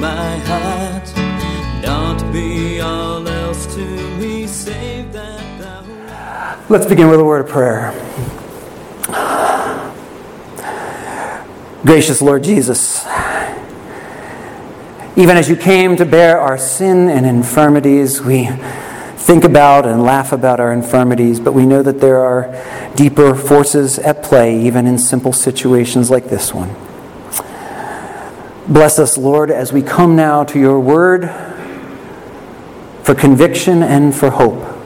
My heart. Not be all else to me, save that thou. Let's begin with a word of prayer. Gracious Lord Jesus, even as you came to bear our sin and infirmities, we think about and laugh about our infirmities, but we know that there are deeper forces at play, even in simple situations like this one. Bless us, Lord, as we come now to your word for conviction and for hope.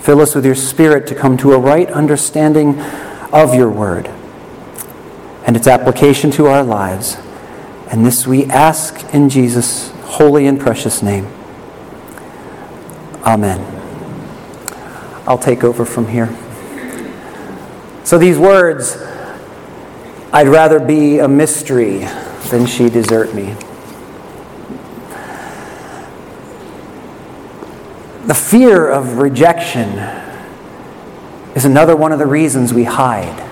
Fill us with your spirit to come to a right understanding of your word and its application to our lives. And this we ask in Jesus' holy and precious name. Amen. I'll take over from here. So, these words, I'd rather be a mystery than she desert me. The fear of rejection is another one of the reasons we hide.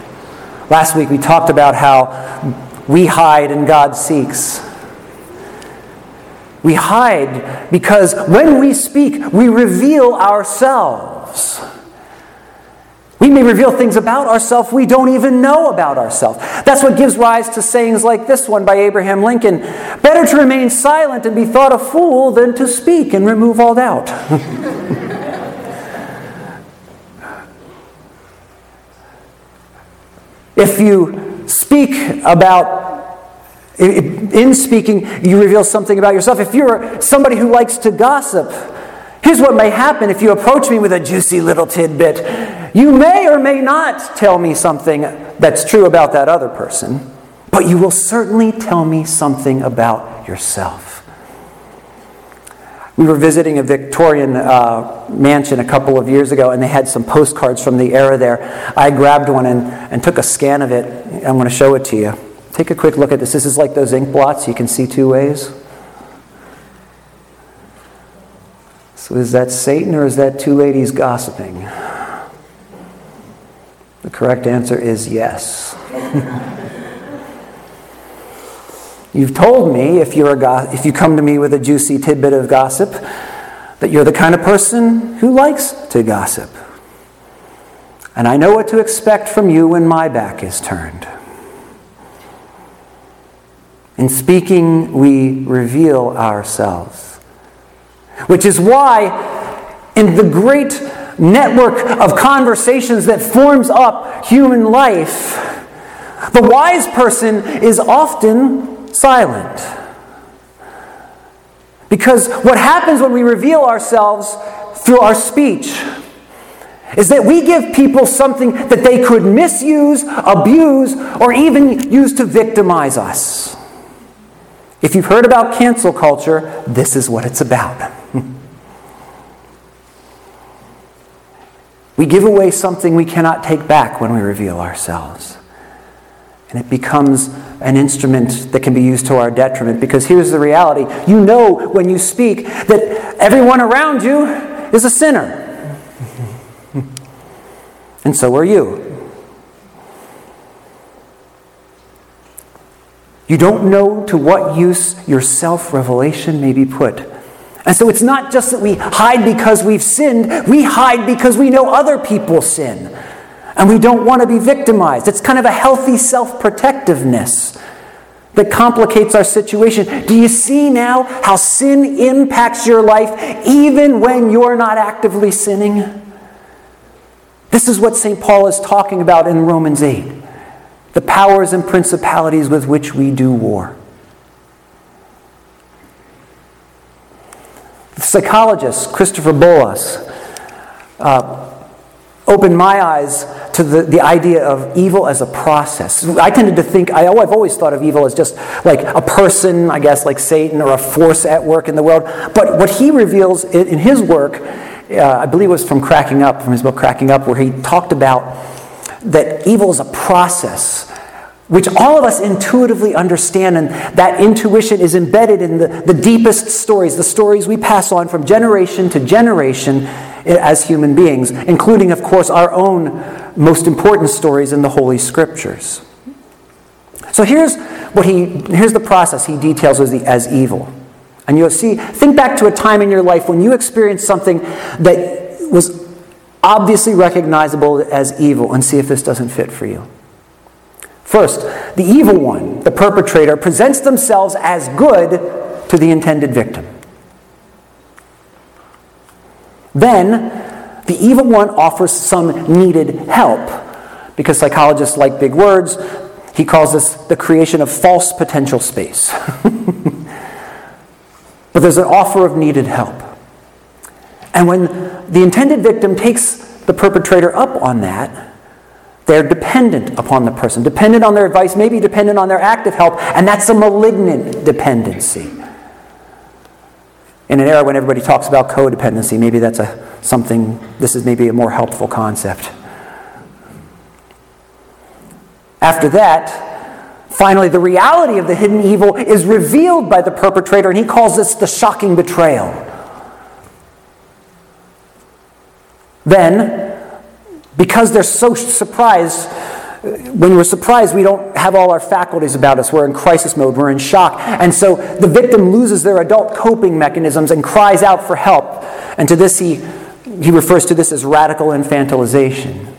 Last week we talked about how we hide and God seeks. We hide because when we speak, we reveal ourselves. We may reveal things about ourselves we don't even know about ourselves. That's what gives rise to sayings like this one by Abraham Lincoln Better to remain silent and be thought a fool than to speak and remove all doubt. if you speak about in speaking, you reveal something about yourself. If you're somebody who likes to gossip, here's what may happen if you approach me with a juicy little tidbit. You may or may not tell me something that's true about that other person, but you will certainly tell me something about yourself. We were visiting a Victorian uh, mansion a couple of years ago, and they had some postcards from the era there. I grabbed one and, and took a scan of it. I'm going to show it to you. Take a quick look at this. This is like those ink blots you can see two ways. So is that Satan or is that two ladies gossiping? The correct answer is yes. You've told me if, you're a go- if you come to me with a juicy tidbit of gossip that you're the kind of person who likes to gossip. And I know what to expect from you when my back is turned. In speaking, we reveal ourselves. Which is why, in the great network of conversations that forms up human life, the wise person is often silent. Because what happens when we reveal ourselves through our speech is that we give people something that they could misuse, abuse, or even use to victimize us. If you've heard about cancel culture, this is what it's about. We give away something we cannot take back when we reveal ourselves. And it becomes an instrument that can be used to our detriment because here's the reality you know when you speak that everyone around you is a sinner. and so are you. You don't know to what use your self revelation may be put. And so it's not just that we hide because we've sinned, we hide because we know other people sin. And we don't want to be victimized. It's kind of a healthy self protectiveness that complicates our situation. Do you see now how sin impacts your life even when you're not actively sinning? This is what St. Paul is talking about in Romans 8 the powers and principalities with which we do war. Psychologist Christopher Bollas, uh, opened my eyes to the, the idea of evil as a process. I tended to think, I, oh, I've always thought of evil as just like a person, I guess, like Satan, or a force at work in the world. But what he reveals in, in his work, uh, I believe was from Cracking Up, from his book Cracking Up, where he talked about that evil is a process which all of us intuitively understand, and that intuition is embedded in the, the deepest stories, the stories we pass on from generation to generation as human beings, including, of course, our own most important stories in the Holy Scriptures. So here's what he here's the process he details as, the, as evil. And you'll see, think back to a time in your life when you experienced something that was obviously recognizable as evil and see if this doesn't fit for you. First, the evil one, the perpetrator, presents themselves as good to the intended victim. Then, the evil one offers some needed help. Because psychologists like big words, he calls this the creation of false potential space. but there's an offer of needed help. And when the intended victim takes the perpetrator up on that, they're dependent upon the person, dependent on their advice, maybe dependent on their active help, and that's a malignant dependency. In an era when everybody talks about codependency, maybe that's a, something, this is maybe a more helpful concept. After that, finally, the reality of the hidden evil is revealed by the perpetrator, and he calls this the shocking betrayal. Then, because they're so surprised, when we're surprised, we don't have all our faculties about us. We're in crisis mode, we're in shock. And so the victim loses their adult coping mechanisms and cries out for help. And to this, he, he refers to this as radical infantilization.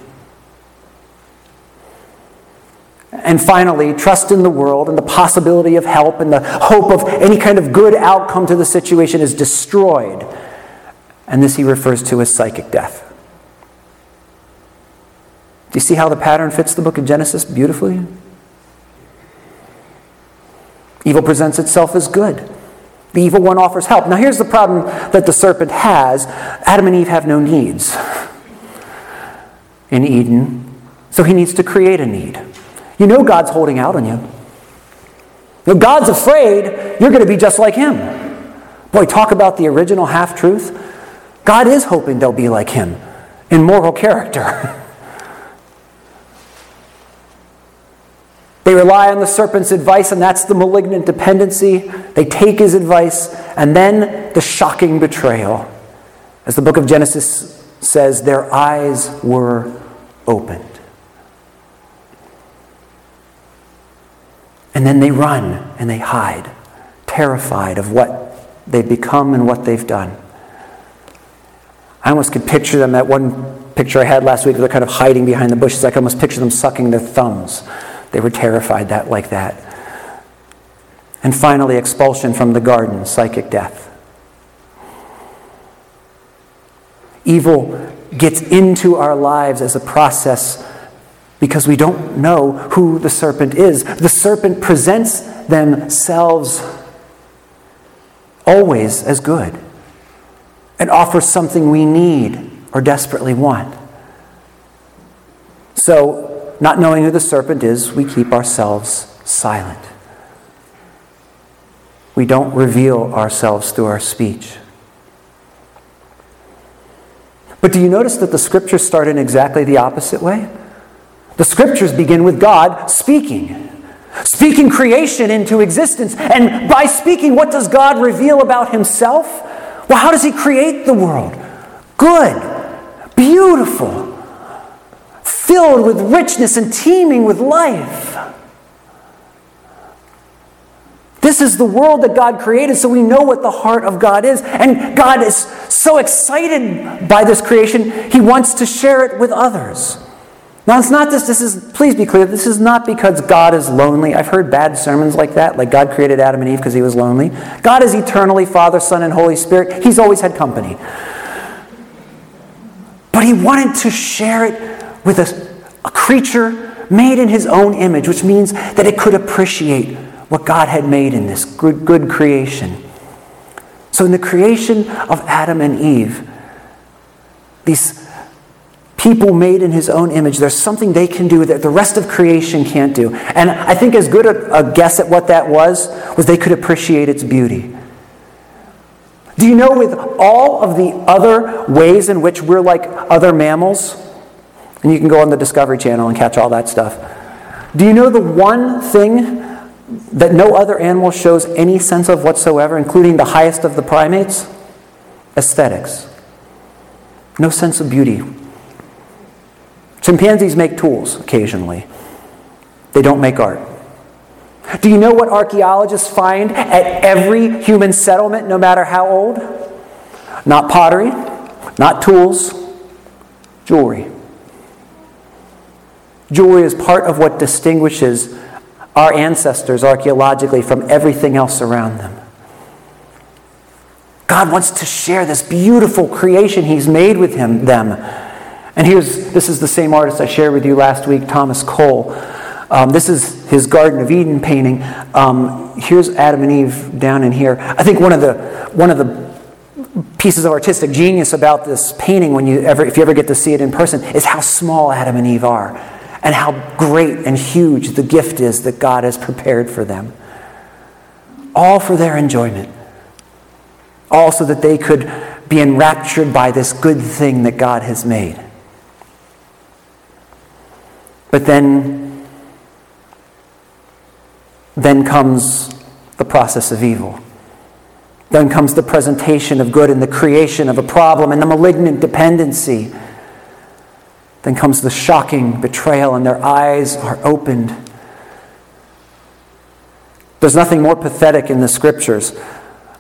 And finally, trust in the world and the possibility of help and the hope of any kind of good outcome to the situation is destroyed. And this he refers to as psychic death. Do you see how the pattern fits the book of Genesis beautifully? Evil presents itself as good. The evil one offers help. Now, here's the problem that the serpent has Adam and Eve have no needs in Eden, so he needs to create a need. You know God's holding out on you. know, God's afraid you're going to be just like him. Boy, talk about the original half truth. God is hoping they'll be like him in moral character. They rely on the serpent's advice, and that's the malignant dependency. They take his advice, and then the shocking betrayal. As the book of Genesis says, their eyes were opened. And then they run and they hide, terrified of what they've become and what they've done. I almost could picture them, that one picture I had last week, they're kind of hiding behind the bushes. I could almost picture them sucking their thumbs they were terrified that like that. And finally, expulsion from the garden, psychic death. Evil gets into our lives as a process because we don't know who the serpent is. The serpent presents themselves always as good and offers something we need or desperately want. So, not knowing who the serpent is, we keep ourselves silent. We don't reveal ourselves through our speech. But do you notice that the scriptures start in exactly the opposite way? The scriptures begin with God speaking, speaking creation into existence. And by speaking, what does God reveal about himself? Well, how does he create the world? Good, beautiful, filled with richness and teeming with life. This is the world that God created, so we know what the heart of God is. And God is so excited by this creation, He wants to share it with others. Now, it's not this, this is, please be clear, this is not because God is lonely. I've heard bad sermons like that, like God created Adam and Eve because He was lonely. God is eternally Father, Son, and Holy Spirit. He's always had company. But He wanted to share it with a, a creature made in his own image, which means that it could appreciate what God had made in this good, good creation. So, in the creation of Adam and Eve, these people made in his own image, there's something they can do that the rest of creation can't do. And I think as good a, a guess at what that was was they could appreciate its beauty. Do you know with all of the other ways in which we're like other mammals? And you can go on the Discovery Channel and catch all that stuff. Do you know the one thing that no other animal shows any sense of whatsoever, including the highest of the primates? Aesthetics. No sense of beauty. Chimpanzees make tools occasionally, they don't make art. Do you know what archaeologists find at every human settlement, no matter how old? Not pottery, not tools, jewelry. Jewelry is part of what distinguishes our ancestors archaeologically from everything else around them. God wants to share this beautiful creation He's made with him, them. And here's this is the same artist I shared with you last week, Thomas Cole. Um, this is his Garden of Eden painting. Um, here's Adam and Eve down in here. I think one of the one of the pieces of artistic genius about this painting, when you ever if you ever get to see it in person, is how small Adam and Eve are, and how great and huge the gift is that God has prepared for them. All for their enjoyment all so that they could be enraptured by this good thing that God has made. But then, then comes the process of evil. Then comes the presentation of good and the creation of a problem and the malignant dependency. Then comes the shocking betrayal, and their eyes are opened. There's nothing more pathetic in the scriptures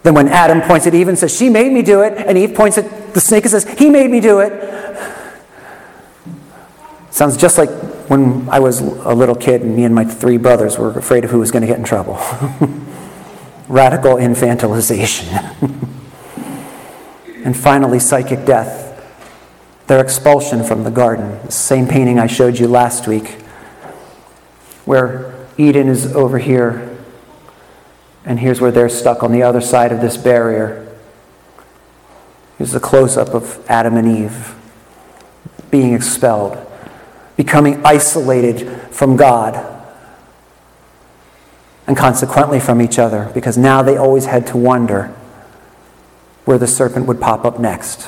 than when Adam points at Eve and says, She made me do it, and Eve points at the snake and says, He made me do it. Sounds just like when I was a little kid and me and my three brothers were afraid of who was going to get in trouble. Radical infantilization. and finally, psychic death. Their expulsion from the garden. The same painting I showed you last week, where Eden is over here and here's where they're stuck on the other side of this barrier. Here's a close up of Adam and Eve being expelled, becoming isolated from God, and consequently from each other, because now they always had to wonder where the serpent would pop up next,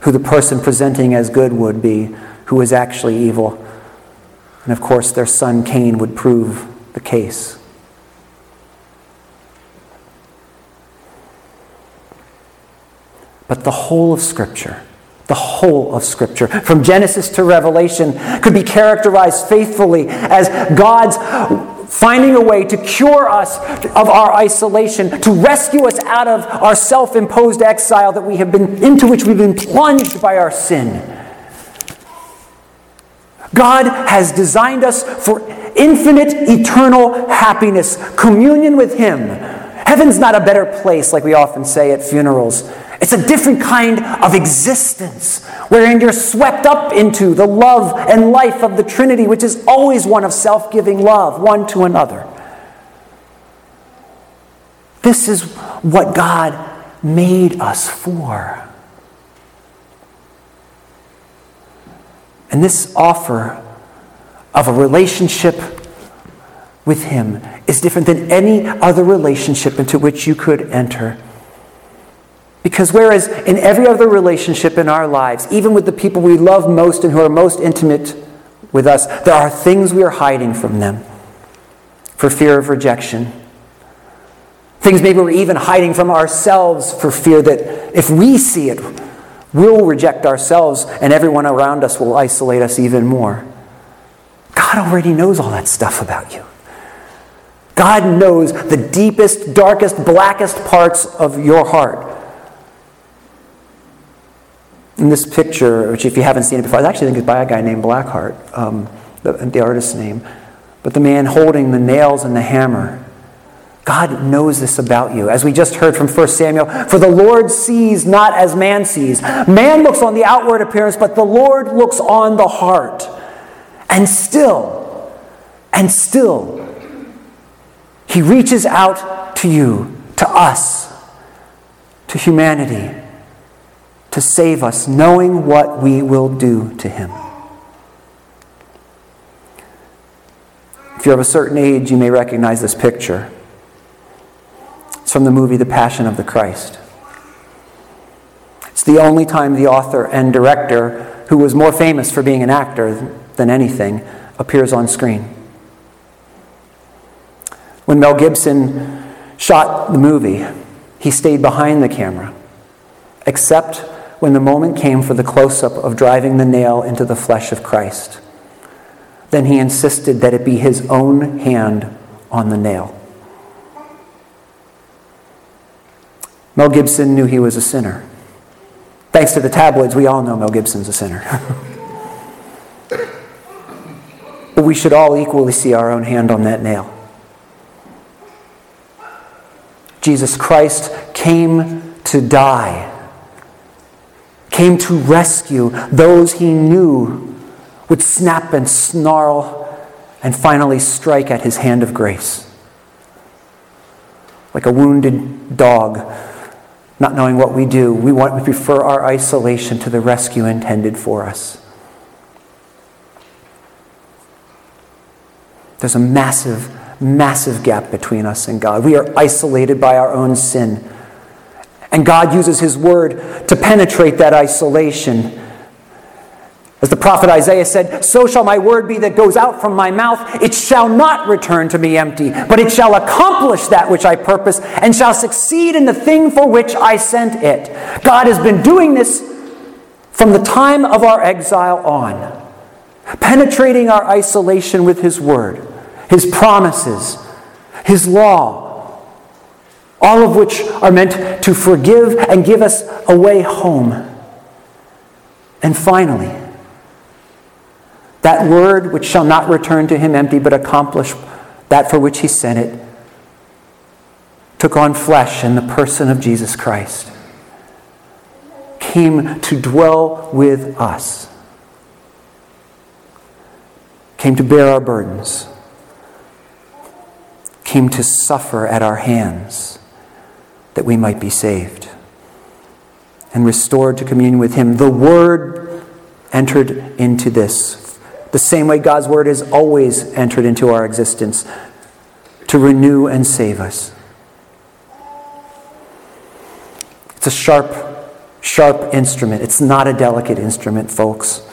who the person presenting as good would be, who was actually evil. And of course, their son Cain would prove the case. But the whole of Scripture, the whole of Scripture, from Genesis to Revelation, could be characterized faithfully as God's finding a way to cure us of our isolation, to rescue us out of our self imposed exile that we have been, into which we've been plunged by our sin. God has designed us for infinite, eternal happiness, communion with Him. Heaven's not a better place, like we often say at funerals. It's a different kind of existence wherein you're swept up into the love and life of the Trinity, which is always one of self giving love, one to another. This is what God made us for. And this offer of a relationship with Him is different than any other relationship into which you could enter. Because whereas in every other relationship in our lives, even with the people we love most and who are most intimate with us, there are things we are hiding from them for fear of rejection. Things maybe we're even hiding from ourselves for fear that if we see it, we'll reject ourselves and everyone around us will isolate us even more. God already knows all that stuff about you. God knows the deepest, darkest, blackest parts of your heart. In this picture, which if you haven't seen it before, I actually think it's by a guy named Blackshear, um, the, the artist's name. But the man holding the nails and the hammer. God knows this about you. As we just heard from 1 Samuel, for the Lord sees not as man sees. Man looks on the outward appearance, but the Lord looks on the heart. And still, and still, He reaches out to you, to us, to humanity to save us, knowing what we will do to him. If you're of a certain age, you may recognize this picture. It's from the movie The Passion of the Christ. It's the only time the author and director, who was more famous for being an actor than anything, appears on screen. When Mel Gibson shot the movie, he stayed behind the camera, except when the moment came for the close up of driving the nail into the flesh of Christ. Then he insisted that it be his own hand on the nail. Mel Gibson knew he was a sinner. Thanks to the tabloids, we all know Mel Gibson's a sinner. but we should all equally see our own hand on that nail. Jesus Christ came to die, came to rescue those he knew would snap and snarl and finally strike at his hand of grace. Like a wounded dog, not knowing what we do, we want to prefer our isolation to the rescue intended for us. There's a massive massive gap between us and God. We are isolated by our own sin. And God uses His word to penetrate that isolation. As the prophet Isaiah said, So shall my word be that goes out from my mouth. It shall not return to me empty, but it shall accomplish that which I purpose and shall succeed in the thing for which I sent it. God has been doing this from the time of our exile on, penetrating our isolation with His word his promises, his law, all of which are meant to forgive and give us a way home. And finally, that word which shall not return to him empty, but accomplish that for which he sent it, took on flesh in the person of Jesus Christ, came to dwell with us, came to bear our burdens came to suffer at our hands that we might be saved and restored to communion with Him. The Word entered into this, the same way God's Word has always entered into our existence to renew and save us. It's a sharp, sharp instrument. It's not a delicate instrument, folks.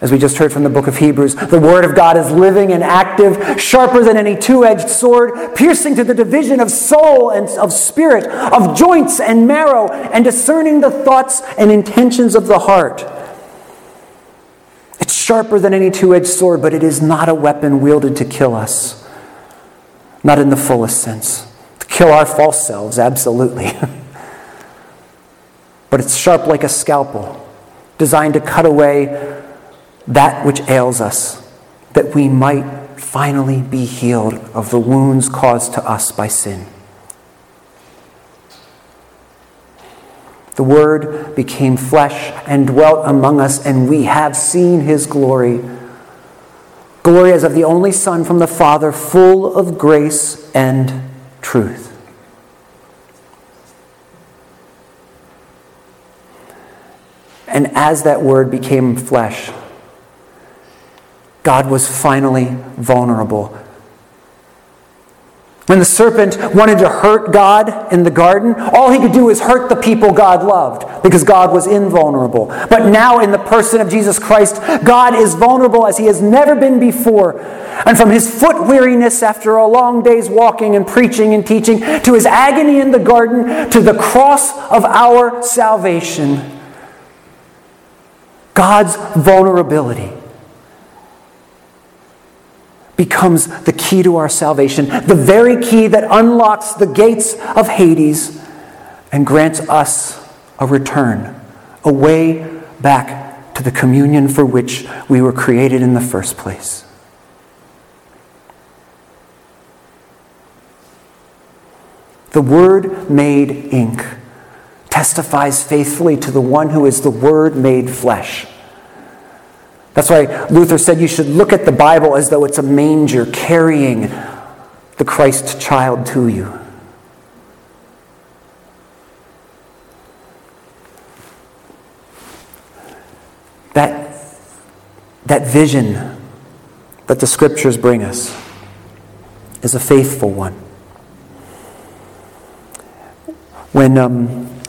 As we just heard from the book of Hebrews, the Word of God is living and active, sharper than any two edged sword, piercing to the division of soul and of spirit, of joints and marrow, and discerning the thoughts and intentions of the heart. It's sharper than any two edged sword, but it is not a weapon wielded to kill us. Not in the fullest sense. To kill our false selves, absolutely. but it's sharp like a scalpel, designed to cut away that which ails us, that we might finally be healed of the wounds caused to us by sin. The Word became flesh and dwelt among us, and we have seen His glory. Glory as of the only Son from the Father, full of grace and truth. And as that Word became flesh, God was finally vulnerable. When the serpent wanted to hurt God in the garden, all he could do was hurt the people God loved because God was invulnerable. But now, in the person of Jesus Christ, God is vulnerable as he has never been before. And from his foot weariness after a long day's walking and preaching and teaching, to his agony in the garden, to the cross of our salvation, God's vulnerability becomes the key to our salvation, the very key that unlocks the gates of Hades and grants us a return, a way back to the communion for which we were created in the first place. The Word made ink testifies faithfully to the one who is the Word made flesh. That's why Luther said you should look at the Bible as though it's a manger carrying the Christ child to you. That, that vision that the scriptures bring us is a faithful one. When um,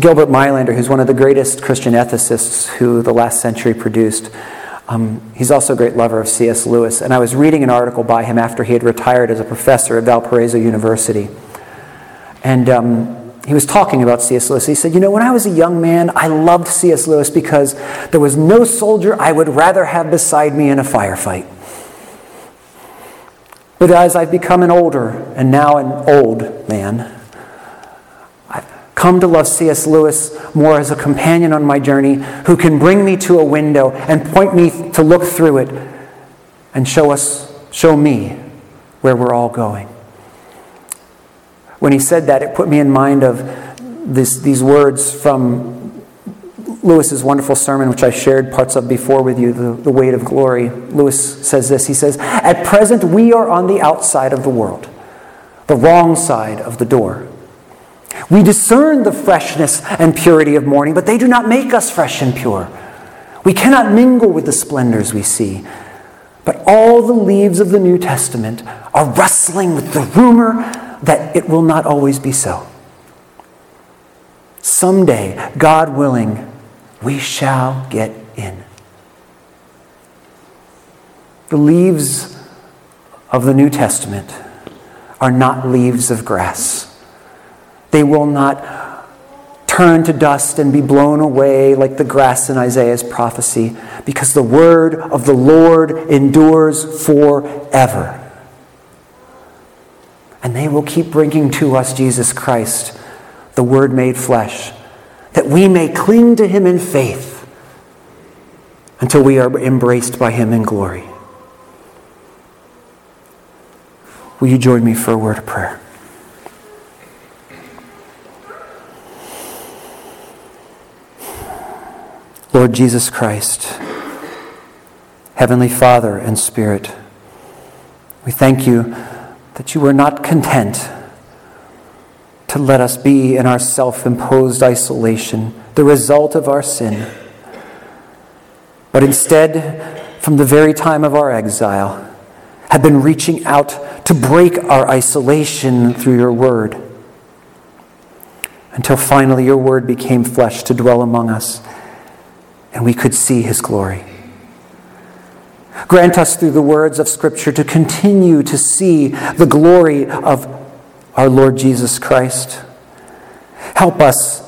Gilbert Meilaender, who's one of the greatest Christian ethicists who the last century produced, um, he's also a great lover of C.S. Lewis. And I was reading an article by him after he had retired as a professor at Valparaiso University. And um, he was talking about C.S. Lewis. He said, You know, when I was a young man, I loved C.S. Lewis because there was no soldier I would rather have beside me in a firefight. But as I've become an older and now an old man, come to love C.S. Lewis more as a companion on my journey who can bring me to a window and point me to look through it and show us, show me where we're all going. When he said that, it put me in mind of this, these words from Lewis's wonderful sermon, which I shared parts of before with you, the, the Weight of Glory. Lewis says this He says, At present, we are on the outside of the world, the wrong side of the door. We discern the freshness and purity of morning, but they do not make us fresh and pure. We cannot mingle with the splendors we see. But all the leaves of the New Testament are rustling with the rumor that it will not always be so. Someday, God willing, we shall get in. The leaves of the New Testament are not leaves of grass. They will not turn to dust and be blown away like the grass in Isaiah's prophecy, because the word of the Lord endures forever. And they will keep bringing to us Jesus Christ, the Word made flesh that we may cling to him in faith until we are embraced by him in glory. Will you join me for a word of prayer? Lord Jesus Christ, Heavenly Father and Spirit, we thank you that you were not content to let us be in our self imposed isolation, the result of our sin. But instead, from the very time of our exile, have been reaching out to break our isolation through your word. Until finally your word became flesh to dwell among us, and we could see his glory. Grant us through the words of Scripture to continue to see the glory of our Lord Jesus Christ. Help us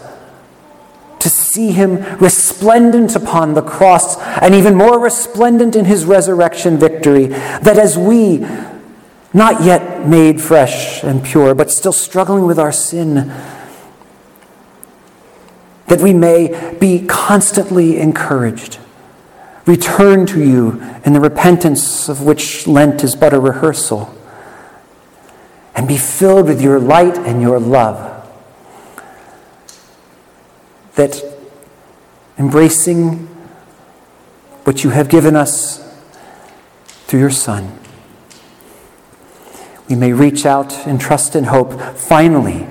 to see him resplendent upon the cross and even more resplendent in his resurrection victory. That as we, not yet made fresh and pure, but still struggling with our sin, that we may be constantly encouraged. Return to you in the repentance of which Lent is but a rehearsal and be filled with your light and your love. That embracing what you have given us through your Son, we may reach out in trust and hope, finally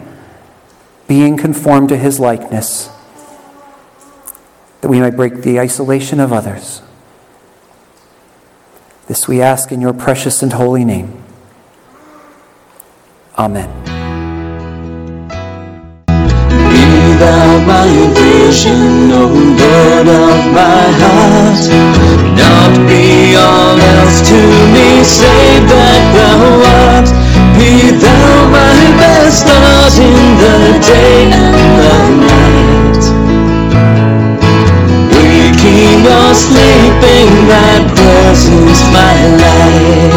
being conformed to his likeness, that we might break the isolation of others. This we ask in your precious and holy name. Amen. Be thou my vision, O Lord of my heart. Not be all else to me, save that thou art. Be thou my best sleeping, that presence, my life.